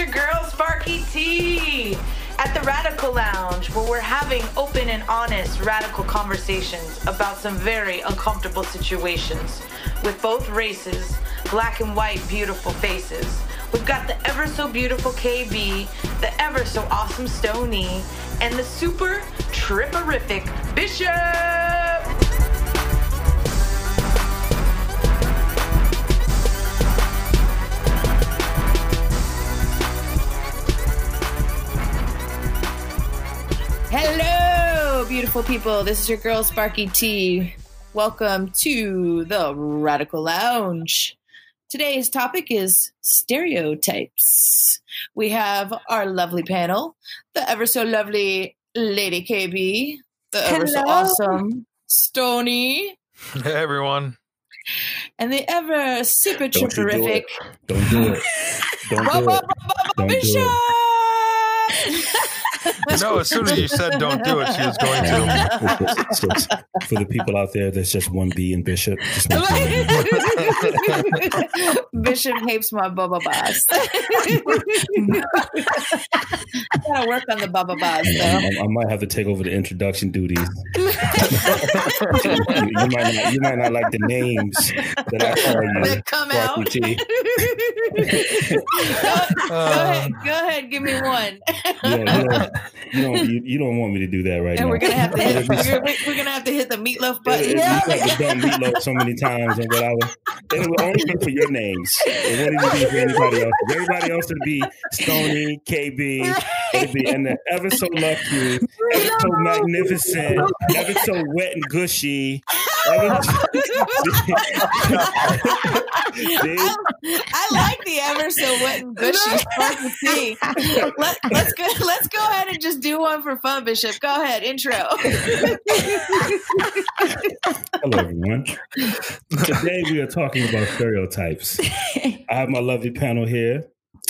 your girl Sparky T at the Radical Lounge, where we're having open and honest radical conversations about some very uncomfortable situations with both races, black and white, beautiful faces. We've got the ever so beautiful KB, the ever so awesome Stony, and the super tripperific Bishop. Hello, beautiful people. This is your girl Sparky T. Welcome to the Radical Lounge. Today's topic is stereotypes. We have our lovely panel, the ever so lovely Lady KB, the ever so Hello. awesome Stony, Hey everyone. and the ever super Don't you do tripperific it. Don't do it. Don't do it. Don't do Bishop. it. No, as soon as you said don't do it, she was going to. It's just- for the people out there, there's just one B in Bishop. Just make sure you know. Bishop hates my Bubba Boss. I gotta work on the Bubba Boss I, though. I might have to take over the introduction duties. you, you might not. You might not like the names that I call you. That come out. Sparky go, go ahead, go ahead, give me one. Yeah, you don't. You don't, you, you don't want me to do that right and now. we're gonna have to hit, we're, we're gonna have to hit the meatloaf button. it, you said the dumb meatloaf so many times and whatever. It will only be for your names. It won't even be for anybody else. Everybody else would be Stony, KB, it'd be and the ever so lucky, ever so magnificent, ever so wet and gushy. Ever, I, I like the ever so wet and gushy sparky T. Let, let's go. Let's go ahead and just do one for fun, Bishop. Go ahead, intro. Hello, everyone. Today we are talking about stereotypes. I have my lovely panel here.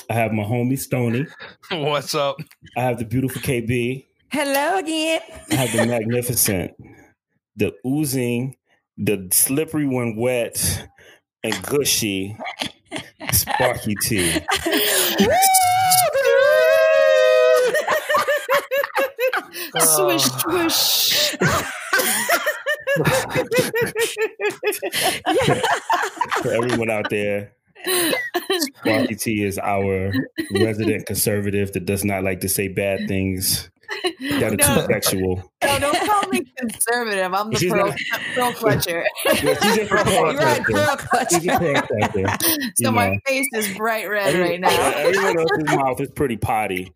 I have my homie Stony. What's up? I have the beautiful KB. Hello again. I have the magnificent, the oozing, the slippery when wet and gushy Sparky T. swish, swish. For everyone out there, Sparky T is our resident conservative that does not like to say bad things that No. too sexual. No, don't call me conservative. I'm the She's pro, not- pro clutcher. Yeah, she's just a pearl You're right, clutcher. girl She's a clutcher. pearl clutcher. So my know. face is bright red right now. Everyone else's mouth is pretty potty.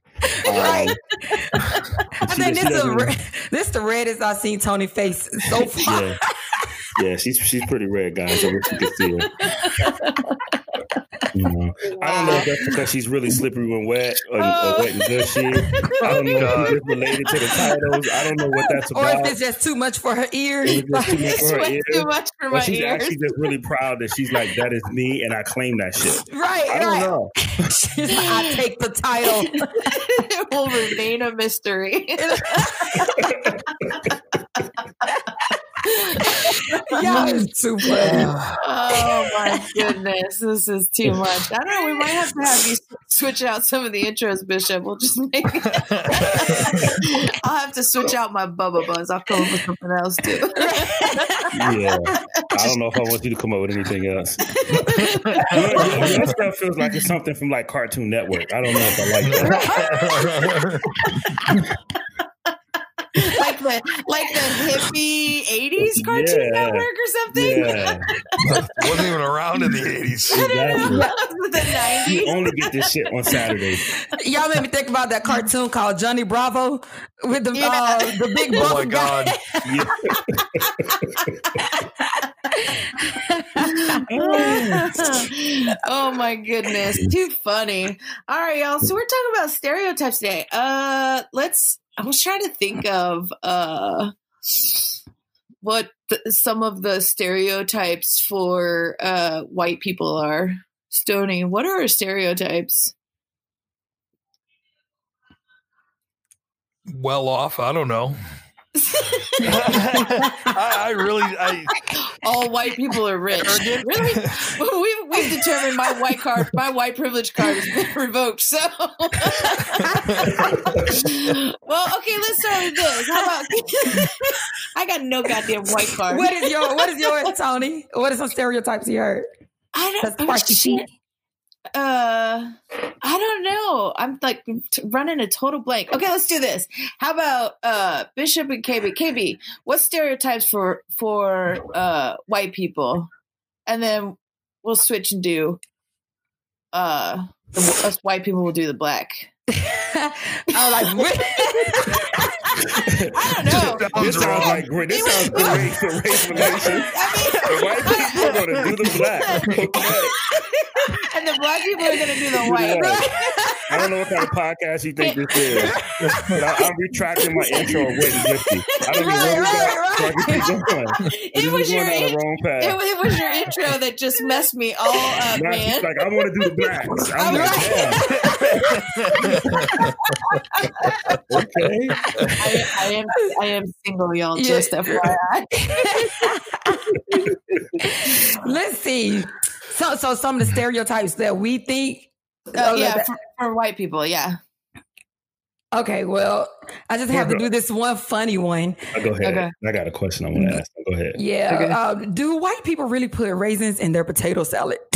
Um, Right. I think this is re- this the reddest I've seen Tony face so far. yeah, yeah, she's she's pretty red, guys. I wish you could see her. You know, I don't know if that's because she's really slippery when wet or, or uh. wet and gushy. I don't know if it's related to the titles. I don't know what that's about. Or if it's just too much for her ears. Is it too much for her ears? too much for my she's ears. actually just really proud that she's like, that is me, and I claim that shit. right, I don't right. know. She's like, I take the title. it will remain a mystery. Y'all is too funny. Oh my goodness, this is too much. I don't know. We might have to have you switch out some of the intros, Bishop. We'll just make. I'll have to switch out my Bubba Buzz. I'll come up with something else too. Yeah, I don't know if I want you to come up with anything else. Your, your- your stuff feels like it's something from like Cartoon Network. I don't know if I like that. like the like the hippie '80s Cartoon Yeah. Network or something. Yeah, Wasn't even around in the 80s. exactly. the You only get this shit on Saturday. Y'all made me think about that cartoon called Johnny Bravo with the Yeah. uh, the big buff Oh my. God. oh my goodness, too funny. All right, y'all. So we're talking about stereotypes today. Uh, let's. I was trying to think of uh what the, some of the stereotypes for uh white people are. Stony, what are our stereotypes? Well off. I don't know. I, I really, I All white people are rich. Arrogant? Really? Well, we've determined my white card, my white privilege card has been revoked. So, well, okay, let's start with this. How about I got no goddamn white card. What is your What is your Tony? What are some stereotypes you heard? I don't. Sparky shit. T. Uh, I don't know. I'm like t- running a total blank. Okay, let's do this. How about uh Bishop and KB? KB, what stereotypes for for uh white people? And then we'll switch and do uh the, us white people will do the black. I was like, what? I don't know. This sounds like great. This sounds great for race relations. I mean, The white people are going to do the black. And the black people are gonna do the white. Yeah. I don't know what kind of podcast you think this is, but I, I'm retracting my intro of Wait and Whiskey. I don't even know Right, what right, that so I can keep going. It This was your going in- wrong it, path. it was your intro that just messed me all up, Now man. she's like, I want to do the blacks. I'm All like, damn. okay. I, I am I am single, y'all. Yeah. Just FYI. Let's see. So, so some of the stereotypes that we think. Uh, Oh, yeah, for, for white people, yeah. Okay, well, I just have to do this one funny one. Uh, Go ahead. Okay. I got a question I want to ask. Go ahead. Yeah. Okay. Um, do white people really put raisins in their potato salad?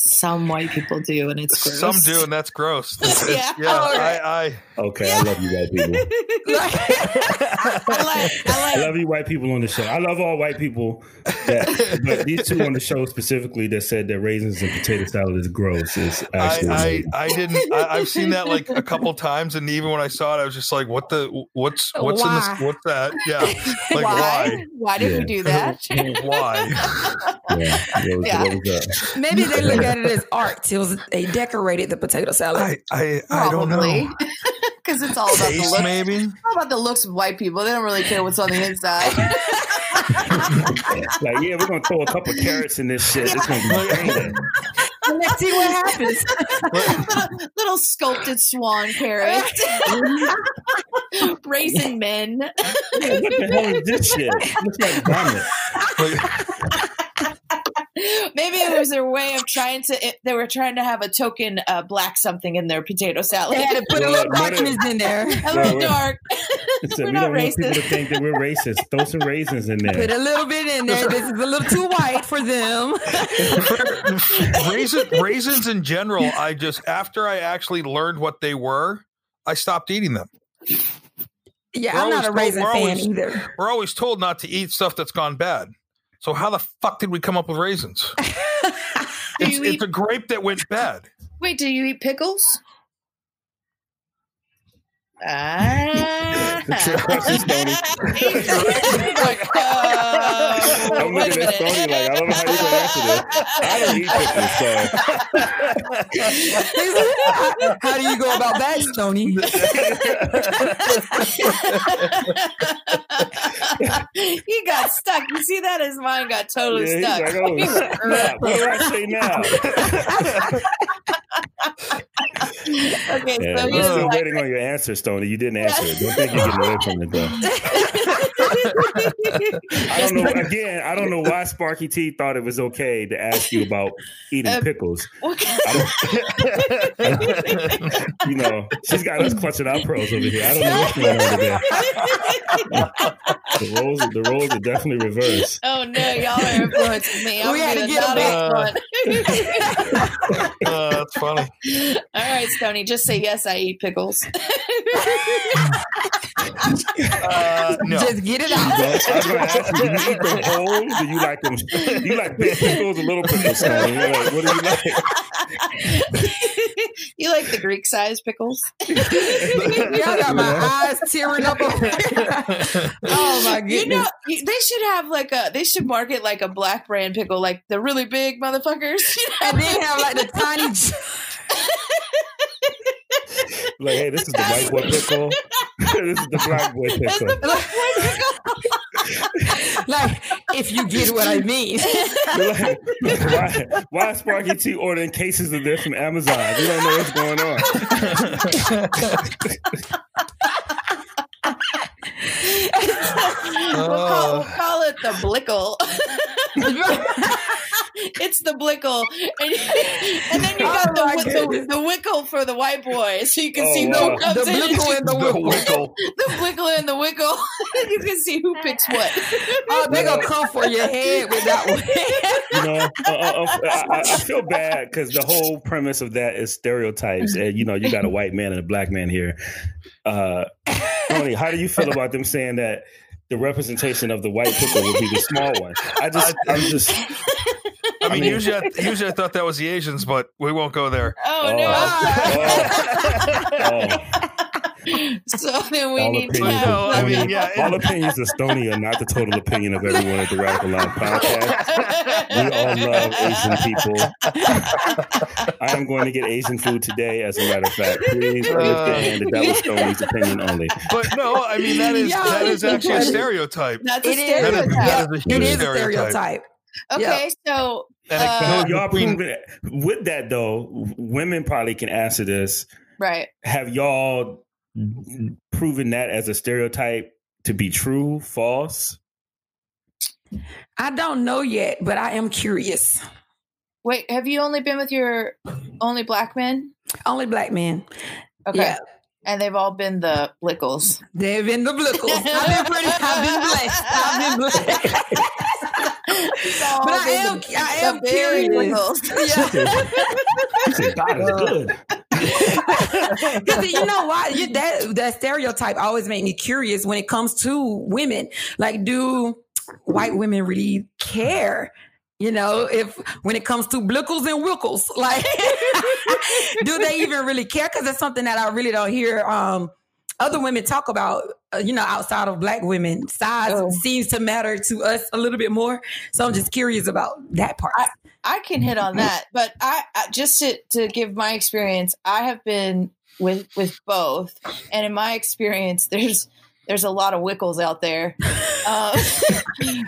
Some white people do, and it's gross. Some do, and that's gross. It's- it's- Yeah. yeah, All right. I, Okay, I love you white people. I like, I I love you white people on the show. I love all white people, that, but these two on the show specifically that said that raisins and potato salad is gross is I, actually. I, I didn't. I, I've seen that like a couple times, and even when I saw it, I was just like, "What the? What's what's in this? What's that? Yeah, like why? why? Why did Yeah. we do that? Why? yeah, was, Yeah. what was up? Maybe they look at it as art. It was they decorated the potato salad. I I, I don't know. Because it's all about the Taste look. maybe. It's all about the looks of white people. They don't really care what's on the inside. Like, yeah, we're gonna throw a couple carrots in this shit. It's gonna be banging. Let's see what happens. little, little sculpted swan carrot. Raisin men. Yeah, what the hell is this shit? It looks like vomit. Like, Maybe it was their way of trying to. It, they were trying to have a token uh, black something in their potato salad. They had to put a little what darkness in there. a little Well, dark. It said, We're we not don't want people to think that we're racist. Throw some raisins in there. Put a little bit in there. This is a little too white for them. raisin, raisins in general, I just after I actually learned what they were, I stopped eating them. Yeah, We're I'm not a raisin told- we're fan always- either. We're always told not to eat stuff that's gone bad. So how the fuck did we come up with raisins? It's, it's eat, a grape that went bad. wait, do you eat pickles? Ah. Like, I'm looking at Stoney like, I don't know how you're gonna answer this. I don't eat pickles, so How do you go about that, Stony? he got stuck. You see that? His mind got totally yeah, stuck. like, oh. What do I say now? okay, Yeah, so we're still like, waiting on your answer, Stoney. You didn't answer it. Don't think you're getting away from it, though. I don't know. Again, I don't know why Sparky T thought it was okay to ask you about eating Uh, pickles. what I don't, you know, she's got us clutching our pearls over here. I don't know what's going on today. The roles, the roles are definitely reversed. Oh no, y'all are influencing me. I'm We had to being get not a one. Uh, that's funny. All right, Stony, just say yes. I eat pickles. Uh, no. Just get it So out. I was going to ask you, do you eat them whole? Do you like them? Do you like big pickles or little pickles, like, what do you like? you like the Greek size pickles? Y'all got my eyes tearing up. Over here. Oh my god. You know, they should have like a. They should market like a black brand pickle, like the really big motherfuckers. You know? and then have like the tiny. Like, hey, this is the white boy pickle. this is the black boy pickle. Like if you get what I mean. Like, why, why is Sparky T ordering cases of this from Amazon? We don't know what's going on. we'll, call, we'll call it the blickle. it's it's the blickle, and, and then you got Oh the, my the, the wickle for the white boy, so you can Oh, see wow. who comes The in. blickle and the The wickle. wickle. the blickle and the wickle. you can see who picks what. Oh, they gonna come for your head with that one. You know, uh, uh, uh, I, I- I feel bad because the whole premise of that is stereotypes, and you know, you got a white man and a black man here. Uh, Tony, how do you feel about them saying that the representation of the white pickle would be the small one? I just, I'm just, I mean, mean- usually, I, usually I thought that was the Asians, but we won't go there. Oh, Oh. no! oh, so then we All need to opinions have. No, I mean, yeah, all it- opinions of Stony are not the total opinion of everyone at the Radical Lounge podcast. We all love Asian people. I am going to get Asian food today, as a matter of fact. Please understand uh, that that was Stoney's opinion only. but no, I mean that is Yeah, that is actually a stereotype. That's a It is. That is, stereotype. that is a huge is a stereotype. stereotype. Okay, so And it Uh, No, y'all between- proven with that though. Women probably can answer this. right. Have y'all proven that as a stereotype to be true, false? I don't know yet, but I am curious. Wait, have you only been with your only black men? Only black men. Okay. Yeah. And they've all been the blickles. They've been the blickles. I've been pretty. I've been blessed. I've been blessed. but I am. I am curious. Yeah. God is good. Because you know why? You, that that stereotype always made me curious when it comes to women. Like, do white women really care? You know, if when it comes to blickles and wickles, like, do they even really care? Because it's something that I really don't hear um, other women talk about. Uh, you know, outside of black women, size Oh. seems to matter to us a little bit more. So I'm just curious about that part. I can hit on that, but I, I just to, to give my experience, I have been with with both, and in my experience, there's there's a lot of wickles out there, um,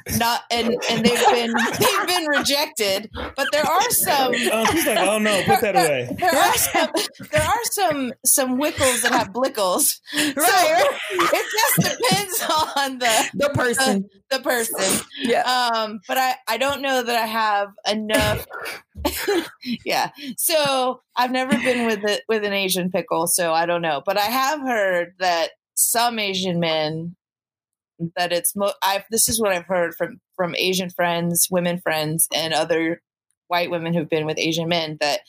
not and and they've been they've been rejected, but there are some. Oh, she's like, oh no, put that away. There are some. There are some some wickles that have blickles. Right, So it just depends on the the person, the person. yeah. Um, but I, I don't know that I have enough. yeah. So I've never been with it with an Asian pickle, so I don't know. But I have heard that some Asian men that it's mo- I've this is what I've heard from from Asian friends, women friends, and other white women who've been with Asian men that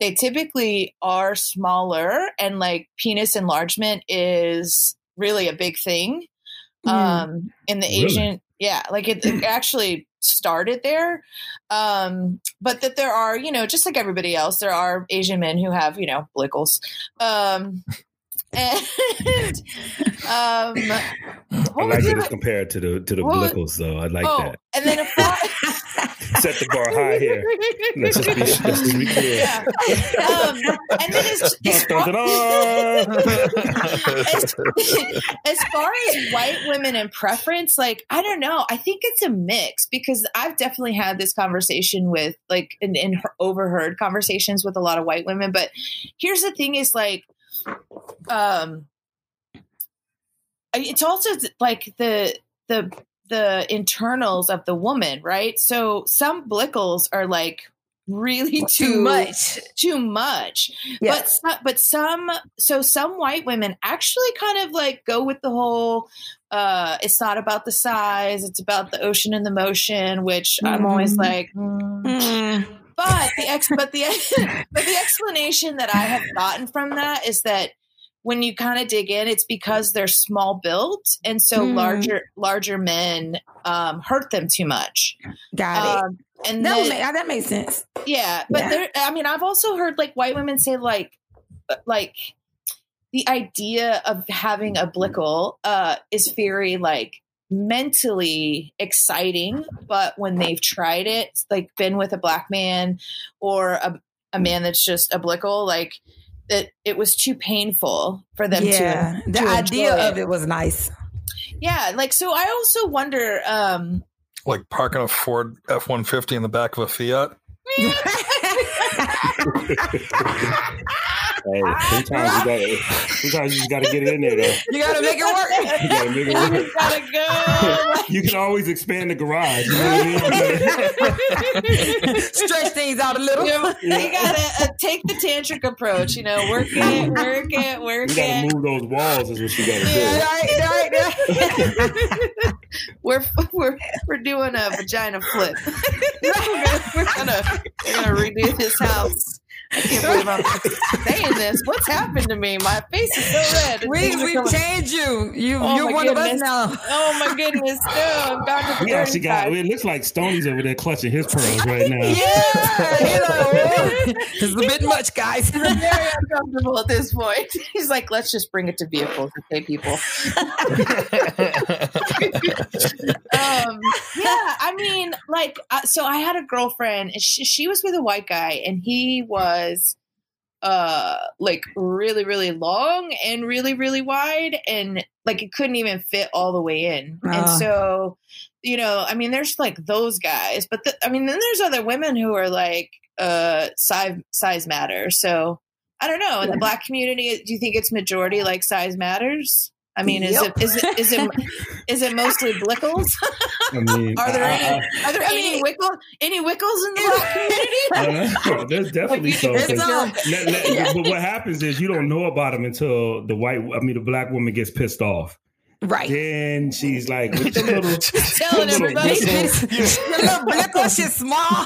they typically are smaller and like penis enlargement is really a big thing Mm. um in the Really? asian yeah like it, it actually started there um but that there are you know just like everybody else there are asian men who have you know blickles um and um I like it as compared to the to the What blickles, though. I like oh that. and then if I, Set the bar high here. Let's just be, let's just be clear. yeah um and then Dun, dun, dun. as, as far as white women and preference, like I don't know. I think it's a mix because I've definitely had this conversation with like her- overheard conversations with a lot of white women. But here's the thing: is like, um, it's also like the the the internals of the woman, right? So some blickles are like really too, Too much. too much Yeah. but but some so some white women actually kind of like go with the whole uh it's not about the size it's about the ocean and the motion which i'm always Mhm. like mm. Mm. but the ex but the but the explanation that i have gotten from that is that when you kind of dig in it's because they're small built and so Mm. larger larger men um hurt them too much Got it. um and that, then, make, that makes sense. yeah, but Yeah. there. I mean, I've also heard like white women say like, uh, like the idea of having a blickle uh, is very like mentally exciting, but when they've tried it, like been with a black man or a, a man that's just a blickle, like that it was too painful for them yeah. to. the to idea enjoy of it was nice. Yeah, like so. I also wonder. um like parking a Ford F one fifty in the back of a Fiat. Hey, sometimes you gotta, sometimes you just gotta get it in there, though. you gotta make it work. You gotta make it work. You Gotta go. You can always expand the garage. You know what I mean? stretch things out a little. You, know, you gotta uh, take the tantric approach. You know, work it, work it, work it. You gotta it. move those walls. Is what you gotta do. Right, right, right. We're we're we're doing a vagina flip. we're, gonna, we're gonna we're gonna redo this house. I can't believe I'm saying this. What's happened to me? My face is so red. We Things are we coming- changed you. You Oh, you're my one of us now. Oh my goodness! No, I've gone to the We actually got. It looks like Stoney's over there clutching his pearls right now. Yeah, you know, it's a bit much, guys. I'm very uncomfortable at this point. He's like, let's just bring it to vehicles, okay, people. um, yeah, I mean, like, uh, so I had a girlfriend, and she, she was with a white guy, and he was uh like really really long and really really wide and like it couldn't even fit all the way in. And Ah. so you know i mean there's like those guys but the, i mean then there's other women who are like uh size size matters so i don't know in the black community do you think it's majority like size matters i mean is Yep. it is it is it is it mostly blickles I mean, are there I- any I- are there I any mean- wickles any wickles in the black community I don't know. There's definitely Like, some. it's 'cause let- let- But what happens is you don't know about them until the white, I mean, the black woman gets pissed off. Right. Then she's like, with the little, telling little everybody whistle. Your little blickle shit small.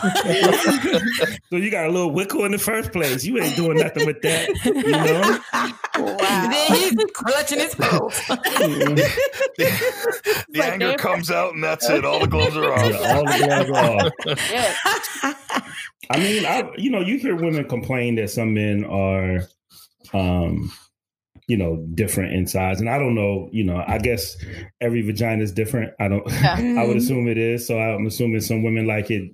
so you got a little wickle in the first place. You ain't doing nothing with that, you know. And then he's clutching his pearls. the the Like anger they- comes out, and that's it. All the gloves are Yeah, off. all the gloves are off. Yeah. I mean, I you know, you hear women complain that some men are, um, you know, different in size, and I don't know. You know, I guess every vagina is different. I don't. I would assume it is. So I'm assuming some women like it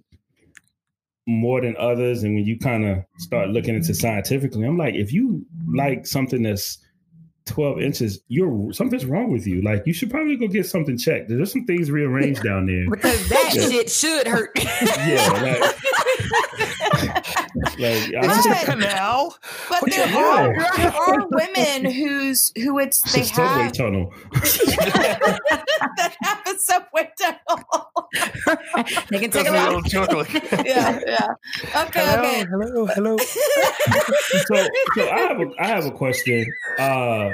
more than others. And when you kind of start looking into scientifically, I'm like, if you like something that's 12 inches, you're something's wrong with you. Like you should probably go get something checked. There's some things rearranged down there. Because that Yeah. shit should hurt. Yeah, like, like I Is this don't- a canal? But What there the are there are women whose who it's it's they a subway have tunnel. that have a subway tunnel. they can take Does it a little twinkle. yeah, yeah. Okay, okay. hello, hello. so, so I have a I have a question. Uh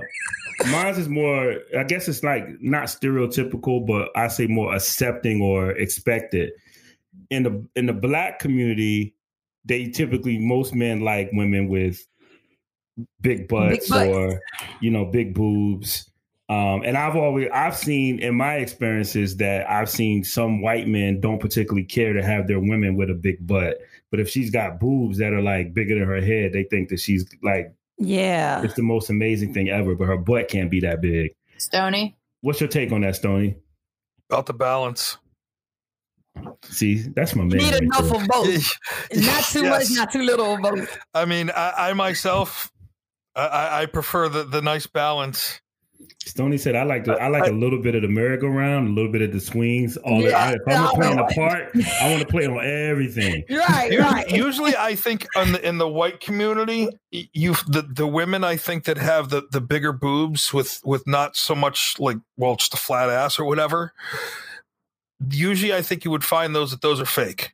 mine is more I guess it's like not stereotypical, but I say more accepting or expected. In the in the black community, they typically most men like women with big butts, butts. or you know, big boobs. Um, and I've always I've seen in my experiences that I've seen some white men don't particularly care to have their women with a big butt. But if she's got boobs that are like bigger than her head, they think that she's like Yeah. it's the most amazing thing ever. But her butt can't be that big. Stony. What's your take on that, Stony? About the balance. See, that's my You man. need right enough there. of both. Not too Yes. much, not too little of both. I mean, I, I myself, I- I, I prefer the, the nice balance. Stony said, "I like the I like a little bit of the merry-go-round, a little bit of the swings. All the, Yeah. if I'm playing no. a part, I want to play on everything. Right, Usually, right. usually I think on the, in the white community, you the, the women I think that have the, the bigger boobs with with not so much like well just a flat ass or whatever. Usually, I think you would find those that those are fake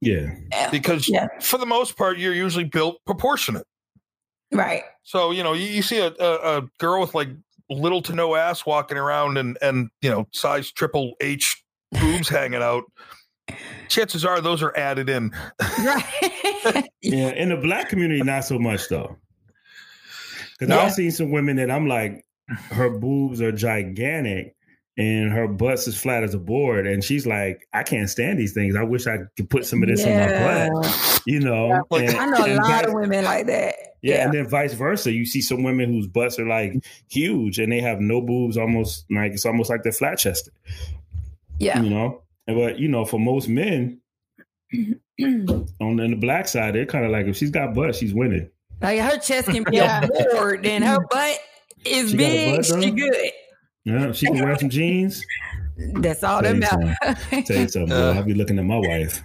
Yeah, because Yeah. for the most part you're usually built proportionate. Right. So you know you, you see a, a, a girl with like little to no ass walking around and and you know size triple H boobs hanging out. Chances are those are added in. Right. yeah. In the black community, not so much though. Because No? I've seen some women that I'm like, her boobs are gigantic and her butt's as flat as a board, and she's like, I can't stand these things. I wish I could put some of this in my butt. You know, Like- and, I know a lot vice- of women like that. Yeah, and then vice versa. You see some women whose butts are like huge and they have no boobs, almost like it's almost like they're flat chested. Yeah. You know, and but you know, for most men on the, the black side, they're kind of like if she's got butt, she's winning. Like her chest can be Yeah. a board, and her butt is She big. butt, she good. Yeah, she can wear some jeans. That's all that matters. Tell you something, Uh. I'll be looking at my wife.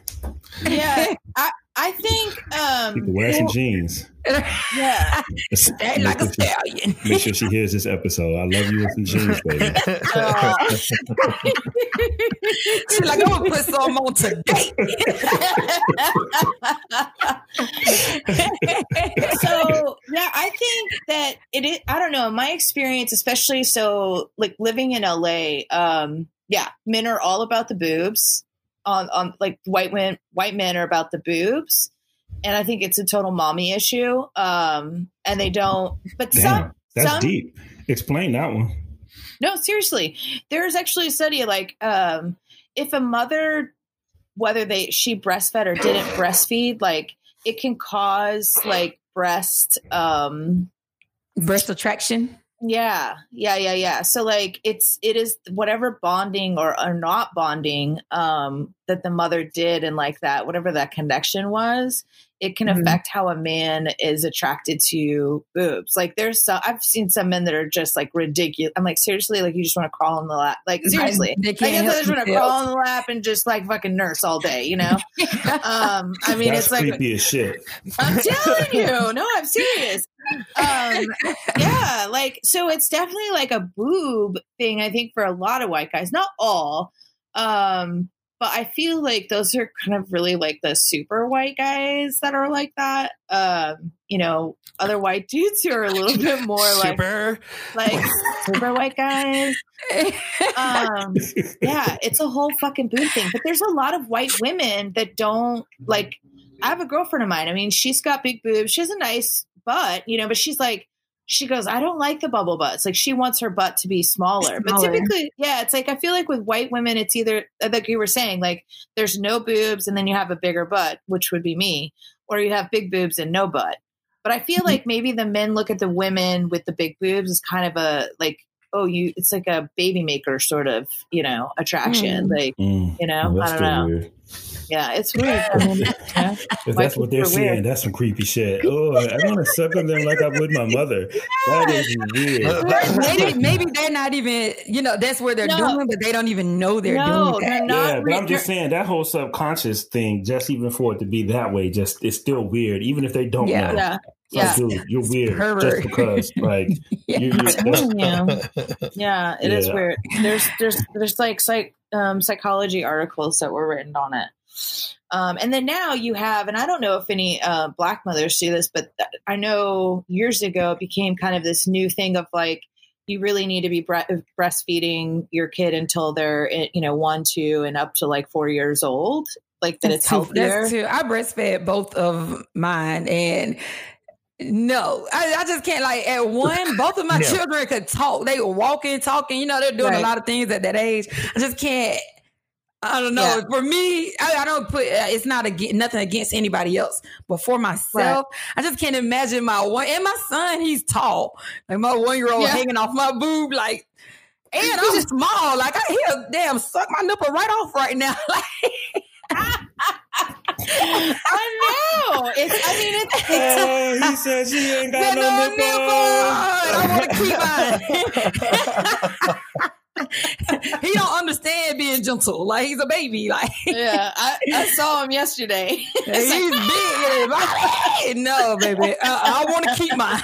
Yeah. I I think She um can wear some jeans. Yeah. Stand like a stallion. Make sure she hears this episode. I love you with some jeans, baby. Uh, She's like, I'm gonna put some on today. so yeah, I think that it is. I don't know. My experience, especially so, like living in LA, um, yeah, men are all about the boobs. On on like white men, white men are about the boobs, and I think it's a total mommy issue. Um, and they don't. But some that's some deep. Explain that one. no, seriously. There's actually a study like um, if a mother, whether they she breastfed or didn't breastfeed, like it can cause like breast um Breast attraction. yeah yeah yeah yeah so like it's it is whatever bonding or, or not bonding um that the mother did and like that whatever that connection was it can Mhm. affect how a man is attracted to boobs like there's some i've seen some men that are just like ridiculous i'm like seriously like you just want to crawl in the lap like seriously They I can't guess I just want to crawl in the lap and just like fucking nurse all day, you know? Um, I mean, that's it's like creepy as shit. I'm telling you, no, I'm serious. Um, yeah, like so, it's definitely like a boob thing. I think for a lot of white guys, not all, um, but I feel like those are kind of really like the super white guys that are like that. Um, you know, other white dudes who are a little bit more like Super. like super white guys. Um, yeah, it's a whole fucking boob thing. But there's a lot of white women that don't like. I have a girlfriend of mine. I mean, she's got big boobs. She has a nice butt, you know, but she's like, she goes, I don't like the bubble butts. Like, she wants her butt to be smaller. But typically, yeah, it's like, I feel like with white women, it's either, uh, like you were saying, like, there's no boobs and then you have a bigger butt, which would be me, or you have big boobs and no butt. But I feel mm-hmm. like maybe the men look at the women with the big boobs as kind of a, like, oh, you, it's like a baby maker sort of, you know, attraction. Mm. Like, Mm. you know, Oh, I don't know. weird. Yeah, it's weird. I mean, yeah. If that's what they're people are weird. seeing, that's some creepy shit. Oh, I want to suck on them like I would my mother. That is weird. maybe maybe they're not even you know that's where they're No. doing, but they don't even know they're No, doing they're that. not. yeah, but I'm just saying that whole subconscious thing, just even for it to be that way, just it's still weird. Even if they don't Yeah. know, yeah, It's yeah. like, dude, you're weird pervert. just because, like, Yeah. you, you, that's, telling you. Yeah, it is Yeah. weird. There's there's there's like psych um, psychology articles that were written on it. Um, and then now you have, and I don't know if any uh, black mothers do this, but th- I know years ago it became kind of this new thing of like you really need to be bre- breastfeeding your kid until they're eh, you know one, two, and up to like four years old. Like that, it's too- healthier. That's too. I breastfed both of mine, and no, I, I just can't. Like at one, both of my Yeah. children could talk. They were walking, talking. You know, they're doing Right. a lot of things at that age. I just can't. I don't know. Yeah. For me, I, I don't put. Uh, it's not against nothing against anybody else, but for myself, I just can't imagine my one and my son. He's tall, like my one year old Yeah. hanging off my boob, like. And I'm just small. Like I hear, damn, suck my nipple right off right now. Like, I know. It's. I mean, it's. it's oh, he said she ain't got Got no, no nipple. nipple. I want to keep mine. he don't understand being gentle. Like he's a baby. Like yeah, I, I saw him yesterday. he's big. in. No, baby. Uh, I want to keep mine.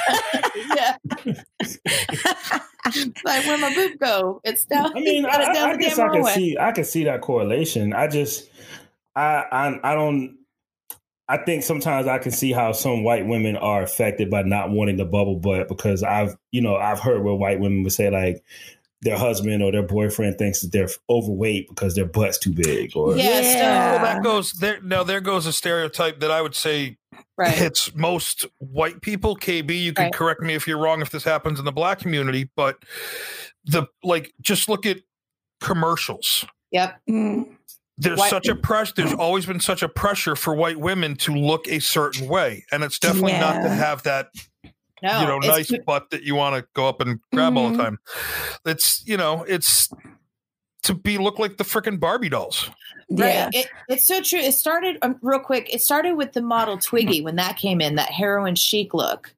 yeah. like where my boob go? It's down. I mean, I, down I, I guess I can hallway. see I can see that correlation. I just I I I don't I think sometimes I can see how some white women are affected by not wanting the bubble butt because I've you know I've heard where white women would say like their husband or their boyfriend thinks that they're overweight because their butt's too big or Yeah, Yeah. Well, that goes there. Now there goes a stereotype that I would say Right. hits most white people. KB, you can Right. correct me if you're wrong if this happens in the black community, but the like just look at commercials. Yep. Mm. There's White- such a pressure. There's always been such a pressure for white women to look a certain way, and it's definitely not to have that No. you know nice too- butt that you want to go up and grab all the Mhm. time. It's you know it's to be look like the freaking Barbie dolls. Yeah. Right. It, it's so true. It started um, real quick. It started with the model Twiggy when that came in, that heroin chic look.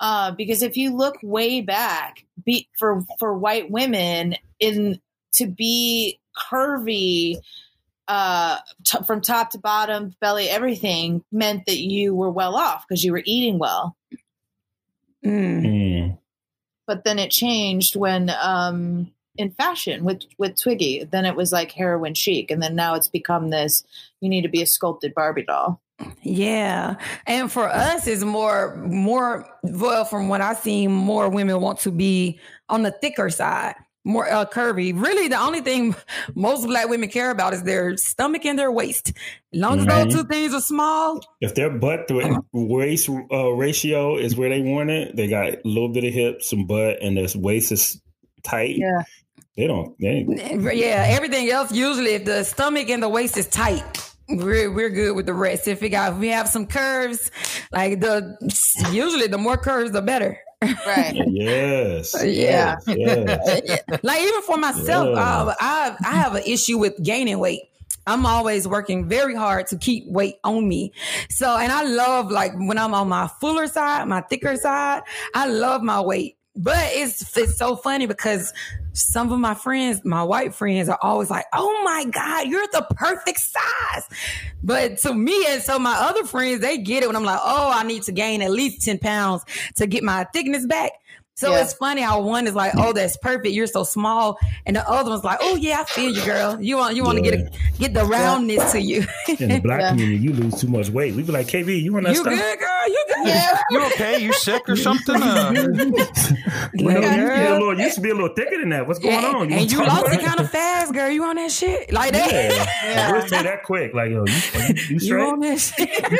Uh, because if you look way back, be, for for white women in to be curvy uh, t- from top to bottom, belly, everything meant that you were well off because you were eating well. Mm. Mm. But then it changed when um, in fashion with with Twiggy. Then it was like heroin chic, and then now it's become this. You need to be a sculpted Barbie doll. Yeah. And for us it's more more well from what I've seen, more women want to be on the thicker side. More uh, curvy. Really, the only thing most black women care about is their stomach and their waist. As long as Mhm. those two things are small, If their butt to waist uh, ratio is where they want it, they got a little bit of hips, some butt, and their waist is tight. Yeah. They don't. They ain't, yeah, everything else usually if the stomach and the waist is tight, we're we're good with the rest. If we got if we have some curves, like the usually the more curves the better. Right. yes. Yeah. Yes. yes. like even for myself, uh, I I have an issue with gaining weight. I'm always working very hard to keep weight on me. So, and I love like when I'm on my fuller side, my thicker side, I love my weight. But it's it's so funny because some of my friends, my white friends, are always like, "Oh my god, you're the perfect size." But to me and so my other friends, they get it when I'm like, "Oh, I need to gain at least ten pounds to get my thickness back." So Yeah. it's funny how one is like, "Oh, that's perfect. You're so small," and the other one's like, "Oh yeah, I feel you, girl. You want you want to get a, get the roundness to you. In the black Yeah. community, you lose too much weight. We be like, KB, you want that you stuff? good, girl? You good? Yeah. You okay? You sick or something? Uh, You, know, you, used to be a little, you used to be a little thicker than that. What's going Yeah, on? and you talk lost it kind of fast, girl. You on that shit like that? Yeah. Yeah. We'll say that quick. Like, yo, you, you, you You on that shit? You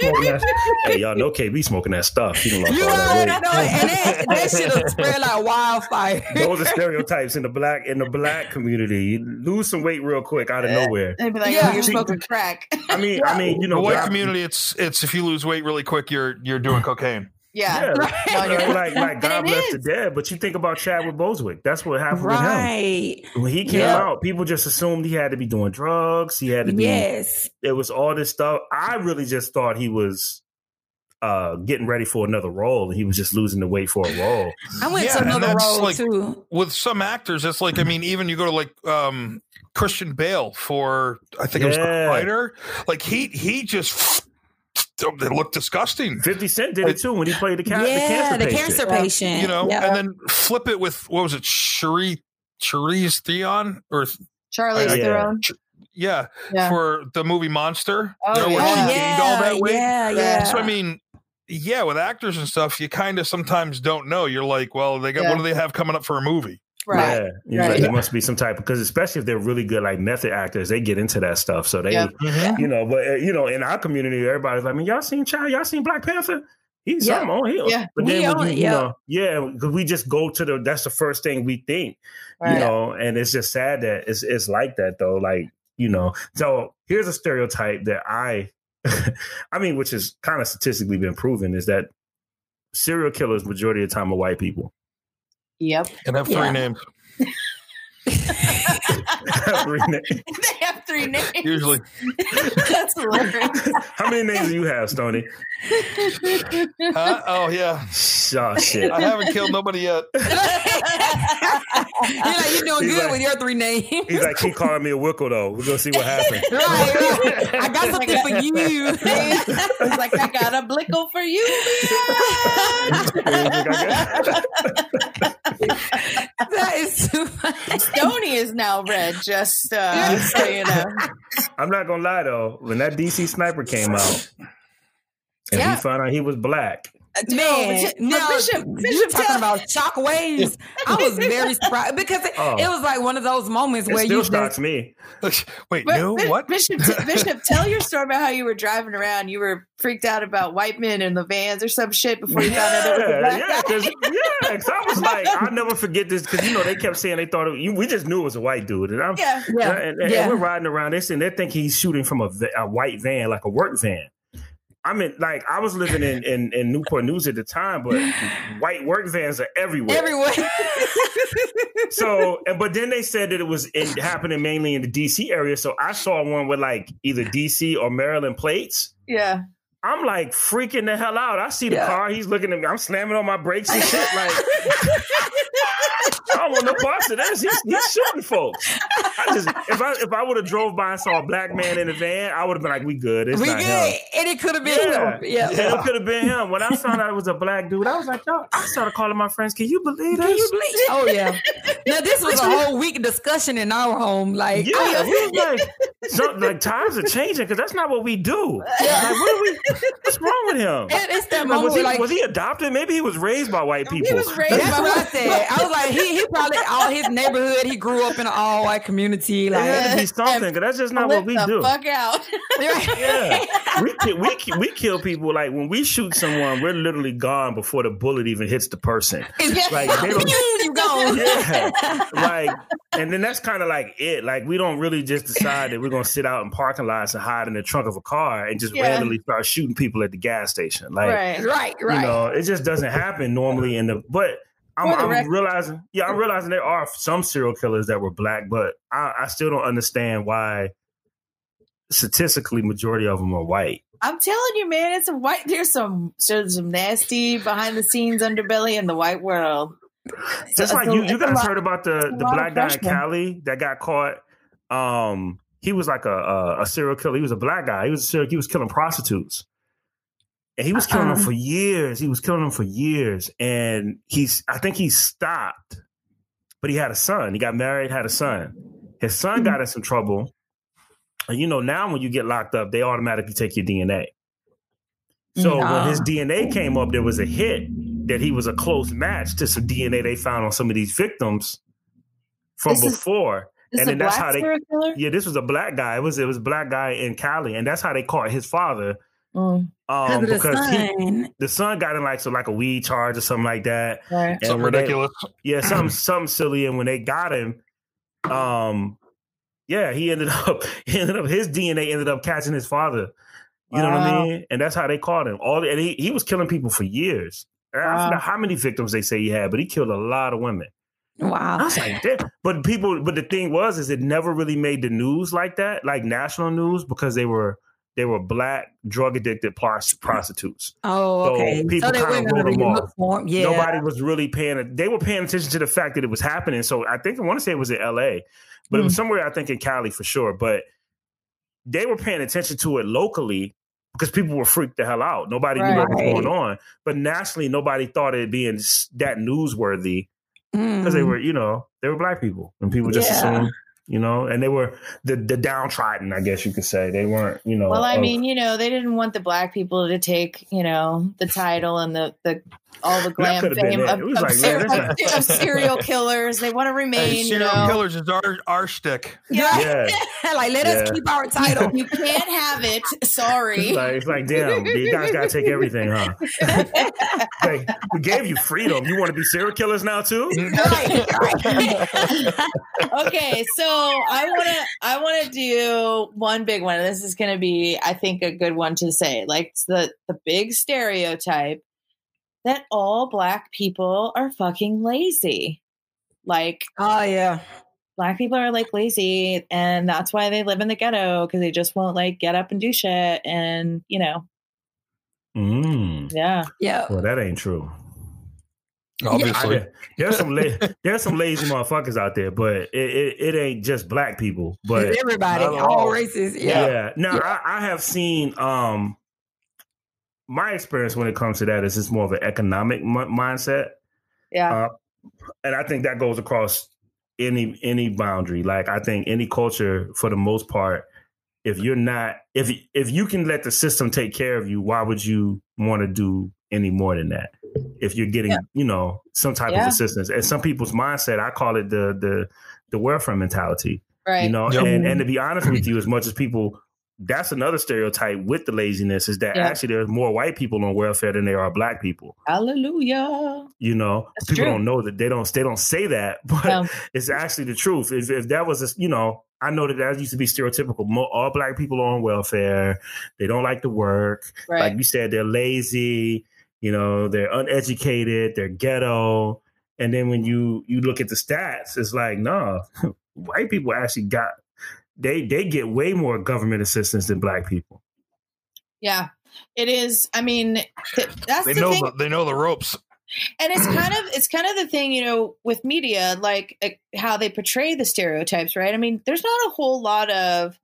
smoking that- hey, y'all know KB smoking that stuff. He done lost You all already that know weight. it. And that, that shit will spread like wildfire. Those are stereotypes in the black in the black community. You lose some weight real quick out of nowhere. They'd be like, Yeah. "Oh, you're smoking crack." I mean, I mean, you the know, white community, it's it's if you lose weight really quick, you're you're doing cocaine. Yeah, yeah. like, you're- like, like God And it bless the dead. But you think about Chadwick Bosewick. That's what happened with him. Right. When he came Yeah. out, people just assumed he had to be doing drugs. He had to be. Yes. It was all this stuff. I really just thought he was uh getting ready for another role, and he was just losing the weight for a role. I went Yeah, to another role like- too. With some actors, it's like I mean, even you go to like um Christian Bale for I think it was the Yeah. fighter. Like he he just they look disgusting. Fifty Cent did it too when he played the, ca- the yeah, cancer the patient. cancer patient. You know, Yeah. and then flip it with what was it, Cherie Charisse Theon or Charlize Yeah. Theron. yeah, Yeah. for the movie Monster. Oh, you know, where she Oh, gained all that weight. Yeah, Yeah. yeah. So I mean, yeah, with actors and stuff, you kind of sometimes don't know. You're like, well, they got Yeah. what do they have coming up for a movie? Right. Yeah, He's Right. like, there must be some type because especially if they're really good like method actors, they get into that stuff. So they, Yeah. you know, but uh, you know, in our community, everybody's like, I mean, y'all seen Child, y'all seen Black Panther? He's Yeah. something on here. Yeah. But He then when on you, it, you yeah. know, yeah, because we just go to the that's the first thing we think, Right. you know, and it's just sad that it's it's like that though. Like, you know, so here's a stereotype that I I mean, which is kind of statistically been proven, is that serial killers majority of the time are white people. Yep. And have three Yeah. names they have three names. usually. That's hilarious. How many names do you have, Stoney? Huh? Oh yeah, Oh shit. I haven't killed nobody yet. You're like, you're doing He's good like- with your three names. He's like, keep calling me a wickle though. We're gonna see what happens. right, right. I got something for you. It's like I got a blickle for you. that is too funny. Stoney is now red. Just uh, so you know. I'm not gonna lie though. When that DC sniper came out, and Yeah. he found out he was black, Uh, Man, but now, Bishop- you Bishop talking tell- about shock waves. I was very surprised because it, Oh. it was like one of those moments it where still you shocks just, me. Wait, But no, what? Bishop, Bishop, tell your story about how you were driving around. You were freaked out about white men in the vans or some shit before you found out it was a Yeah, black yeah, guy. because I was like, I'll never forget this because you know they kept saying they thought it, we just knew it was a white dude, and I'm Yeah. yeah, and, and yeah. we're riding around. They're saying they think he's shooting from a, a white van, like a work van. I mean, like I was living in, in, in Newport News at the time, but white work vans are everywhere. everywhere. So, but then they said that it was in, happening mainly in the DC area. So I saw one with like either DC or Maryland plates. Yeah. I'm like freaking the hell out. I see the Yeah. car. He's looking at me. I'm slamming on my brakes and shit. Like, I want no parts of. He's, he's shooting folks. I just if I if I would have drove by and saw a black man in the van, I would have been like, "We good. It's we not good, him." and it could have been Yeah. him. Yeah. Yeah, it could have been him. When I found out it was a black dude, I was like, "Yo!" I started calling my friends. Can you believe this? Can you believe? Oh yeah. Now this was a whole week discussion in our home. Like, Yeah, oh, we was like, some, like times are changing because that's not what we do. Like, what are we? What's wrong with him? and it's that Like, moment was, he, like was he adopted? Maybe he was raised by white people. He was raised That's by what I said. I was like, he he probably all his neighborhood. He grew up in an all white community. It Like, had to be something because that's just not what we the do. fuck out. Yeah, we kill, we ki- we kill people like when we shoot someone, we're literally gone before the bullet even hits the person. Like they don't. you gone. Yeah, like, and then that's kind of like it. Like, we don't really just decide that we're gonna sit out in parking lots and hide in the trunk of a car and just Yeah. randomly start shooting people at the gas station. Like, right. Right, right. you know, it just doesn't happen normally in the. But I'm, I'm realizing, yeah, I'm realizing there are some serial killers that were black, but I, I still don't understand why statistically majority of them are white. I'm telling you, man, it's a white. There's some there's some nasty behind the scenes underbelly in the white world. Just So like a- you, you guys heard about the the black guy in. Cali that got caught. Um, he was like a, a a serial killer. He was a black guy. He was serial, he was killing prostitutes, and he was killing them Uh-uh. for years. He was killing them for years, and he's I think he stopped, but he had a son. He got married, had a son. His son got mm-hmm. in some trouble, and you know now when you get locked up, they automatically take your DNA. So Nah. when his oh. DNA came up, there was a hit that he was a close match to some DNA they found on some of these victims from This is- before. This And is a then that's black how they- killer. Yeah, this was a black guy. It was it was a black guy in Cali, and that's how they caught his father. Mm, Um, Because the because he, son. the son got in like so like a weed charge or something like that. right. Something when they- ridiculous. yeah, something something silly. And when they got him, um, yeah, he ended up he ended up his DNA ended up catching his father. You know what I mean? And that's how they caught him. All and he, he was killing people for years. And I Wow. forgot how many victims they say he had, but he killed a lot of women. Wow. I Wow. was like, damn. But people, but the thing was, is it never really made the news like that, like national news, because they were they were black drug addicted pros- prostitutes. Oh, So okay. people So they kinda wouldn't wrote them off. Yeah. Nobody was really paying. They were paying attention to the fact that it was happening. So I think I want to say it was in L.A., but it was Mm. somewhere I think in Cali for sure. But they were paying attention to it locally because people were freaked the hell out. Nobody knew what was going on. But nationally, nobody thought it being that newsworthy because they Mm. were, you know, they were black people, and people just Yeah. assumed, you know, and they were the the downtrodden, I guess you could say. They weren't, you know. Well, I of- mean, you know, they didn't want the black people to take, you know, the title and the, the all the glam could've fame of, of like, ser- man, of- of serial killers. They want to remain, Hey, you serial know. killers is our our shtick. Yeah. yeah, like, let us keep our title. You can't have it. Sorry. it's like it's like, damn, you guys gotta take everything, huh? like, we gave you freedom. You want to be serial killers now too? right, right. okay, so I want to I want to do one big one. This is going to be I think a good one to say. Like the the big stereotype that all black people are fucking lazy. Like Oh yeah. black people are like lazy and that's why they live in the ghetto because they just won't like get up and do shit and you know Mm. yeah Yeah. Well, that ain't true. Obviously. I- there's some la- there's some lazy motherfuckers out there, but it, it, it ain't just black people. But It's everybody, all all. races. Yeah. Yeah. Now I, I have seen um my experience when it comes to that is it's more of an economic m- mindset, yeah uh, and I think that goes across any any boundary. Like I think any culture, for the most part, if you're not if if you can let the system take care of you, why would you want to do any more than that? If you're getting Yeah. you know some type Yeah. of assistance, and some people's mindset, I call it the the the welfare mentality right you know Yep. and and to be honest with you as much as people that's another stereotype with the laziness is that Yeah. actually there's more white people on welfare than there are black people. Hallelujah. You know That's people true. don't know that they don't they don't say that but No. it's actually the truth. If, if that was a, you know i know that that used to be stereotypical. Mo- all black people are on welfare. They don't like to work. Right. like you said they're lazy you know they're uneducated they're ghetto. And then when you you look at the stats it's like no white people actually got they they get way more government assistance than black people. Yeah it is i mean th- that's They the know thing the, they know the ropes. and it's kind of it's kind of the thing you know with media like uh, how they portray the stereotypes right? I mean there's not a whole lot of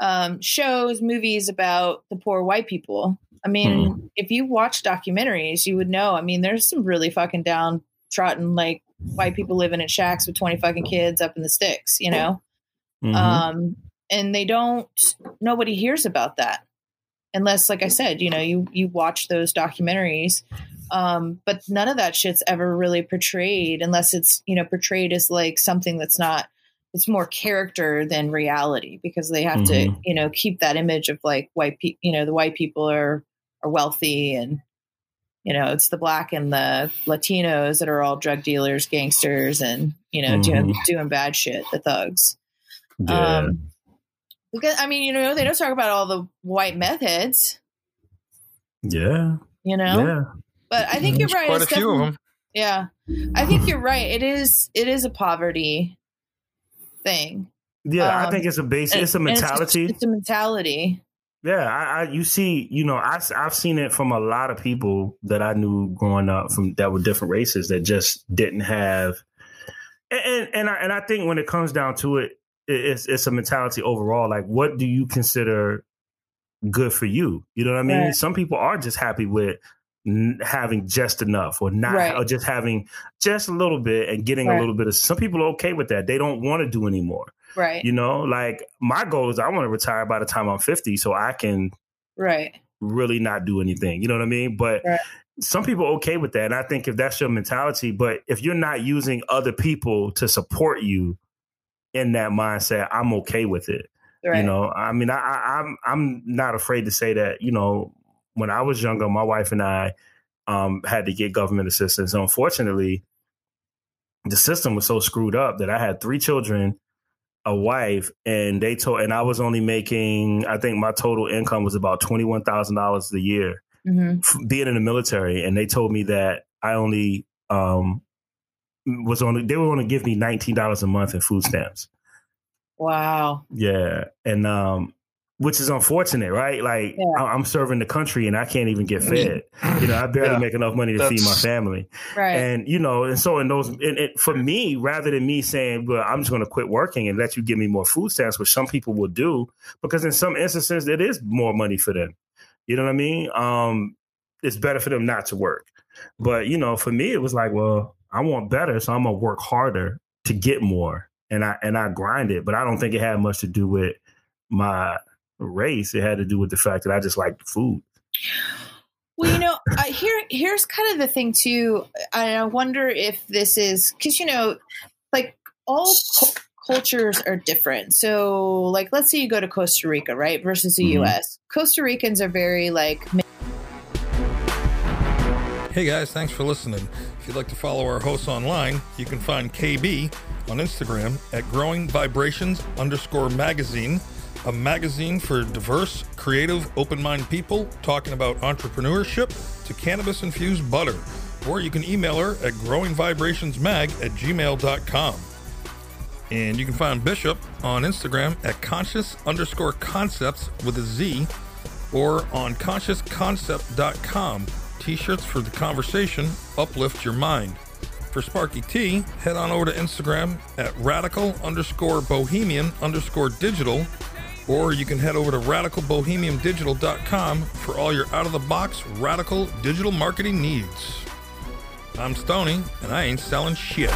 um, shows movies about the poor white people. I mean if you watch documentaries you would know i mean there's some really fucking downtrodden like white people living in shacks with 20 fucking kids up in the sticks you know Mhm. um, and they don't nobody hears about that unless like i said you know you you watch those documentaries um, but none of that shit's ever really portrayed unless it's you know portrayed as like something that's not it's more character than reality because they have to Mhm. you know keep that image of like white people you know the white people are are wealthy and you know it's the black and the latinos that are all drug dealers gangsters and you know doing doing bad shit the thugs yeah. um, because I mean, you know, they don't talk about all the white meth heads, yeah. you know. Yeah. But I think you're right. Quite a few of them. Yeah, I think you're right. It is. It is a poverty thing. Yeah, I Um, think it's a base. And- It's a mentality. It's, a mentality. Yeah, I, I you see, you know, I I've seen it from a lot of people that I knew growing up from that were different races that just didn't have, and and and I, and I think when it comes down to it, it, it's it's a mentality overall. Like, what do you consider good for you? You know what I mean? Right. Some people are just happy with n- having just enough or not Right. or just having just a little bit and getting Right. a little bit of some people are okay with that they don't want to do anymore Right. you know, like my goal is I want to retire by the time I'm 50 so I can right. really not do anything. You know what I mean? But Right. some people are okay with that. And I think if that's your mentality, but if you're not using other people to support you in that mindset, I'm okay with it. Right. You know, I mean, I, I, I'm I'm not afraid to say that. You know, when I was younger, my wife and I um, had to get government assistance. Unfortunately, the system was so screwed up that I had three children, a wife, and they told, and I was only making, I think my total income was about twenty one thousand dollars a year hmm being in the military, and they told me that I only um, was on they were going to give me nineteen dollars a month in food stamps. Wow. Yeah, and um, which is unfortunate, right? Like Yeah. I- I'm serving the country and I can't even get fed. You know, I barely Yeah, make enough money to feed my family. Right. And you know, and so in those, and it, for me, rather than me saying, "Well, I'm just going to quit working and let you give me more food stamps," which some people will do, because in some instances it is more money for them. You know what I mean? Um, it's better for them not to work. But you know, for me, it was like, well, I want better, so I'm gonna work harder to get more, and I and I grind it. But I don't think it had much to do with my race. It had to do with the fact that I just liked the food. Well, you know, uh, here here's kind of the thing too. I, I wonder if this is because you know, like all cu- cultures are different. So, like, let's say you go to Costa Rica, right, versus the Mhm. U.S. Costa Ricans are very like Hey guys, thanks for listening. You'd like to follow our hosts online, you can find KB on Instagram at Growing Vibrations underscore magazine, a magazine for diverse, creative, open minded people talking about entrepreneurship to cannabis infused butter. Or you can email her at growingvibrationsmag at gmail.com. And you can find Bishop on Instagram at conscious underscore concepts with a Z or on consciousconcept.com. T shirts for the conversation uplift your mind. For Sparky T, head on over to Instagram at radical underscore bohemian underscore digital, or you can head over to radicalbohemiandigital.com for all your out of the box radical digital marketing needs. I'm Stony, and I ain't selling shit.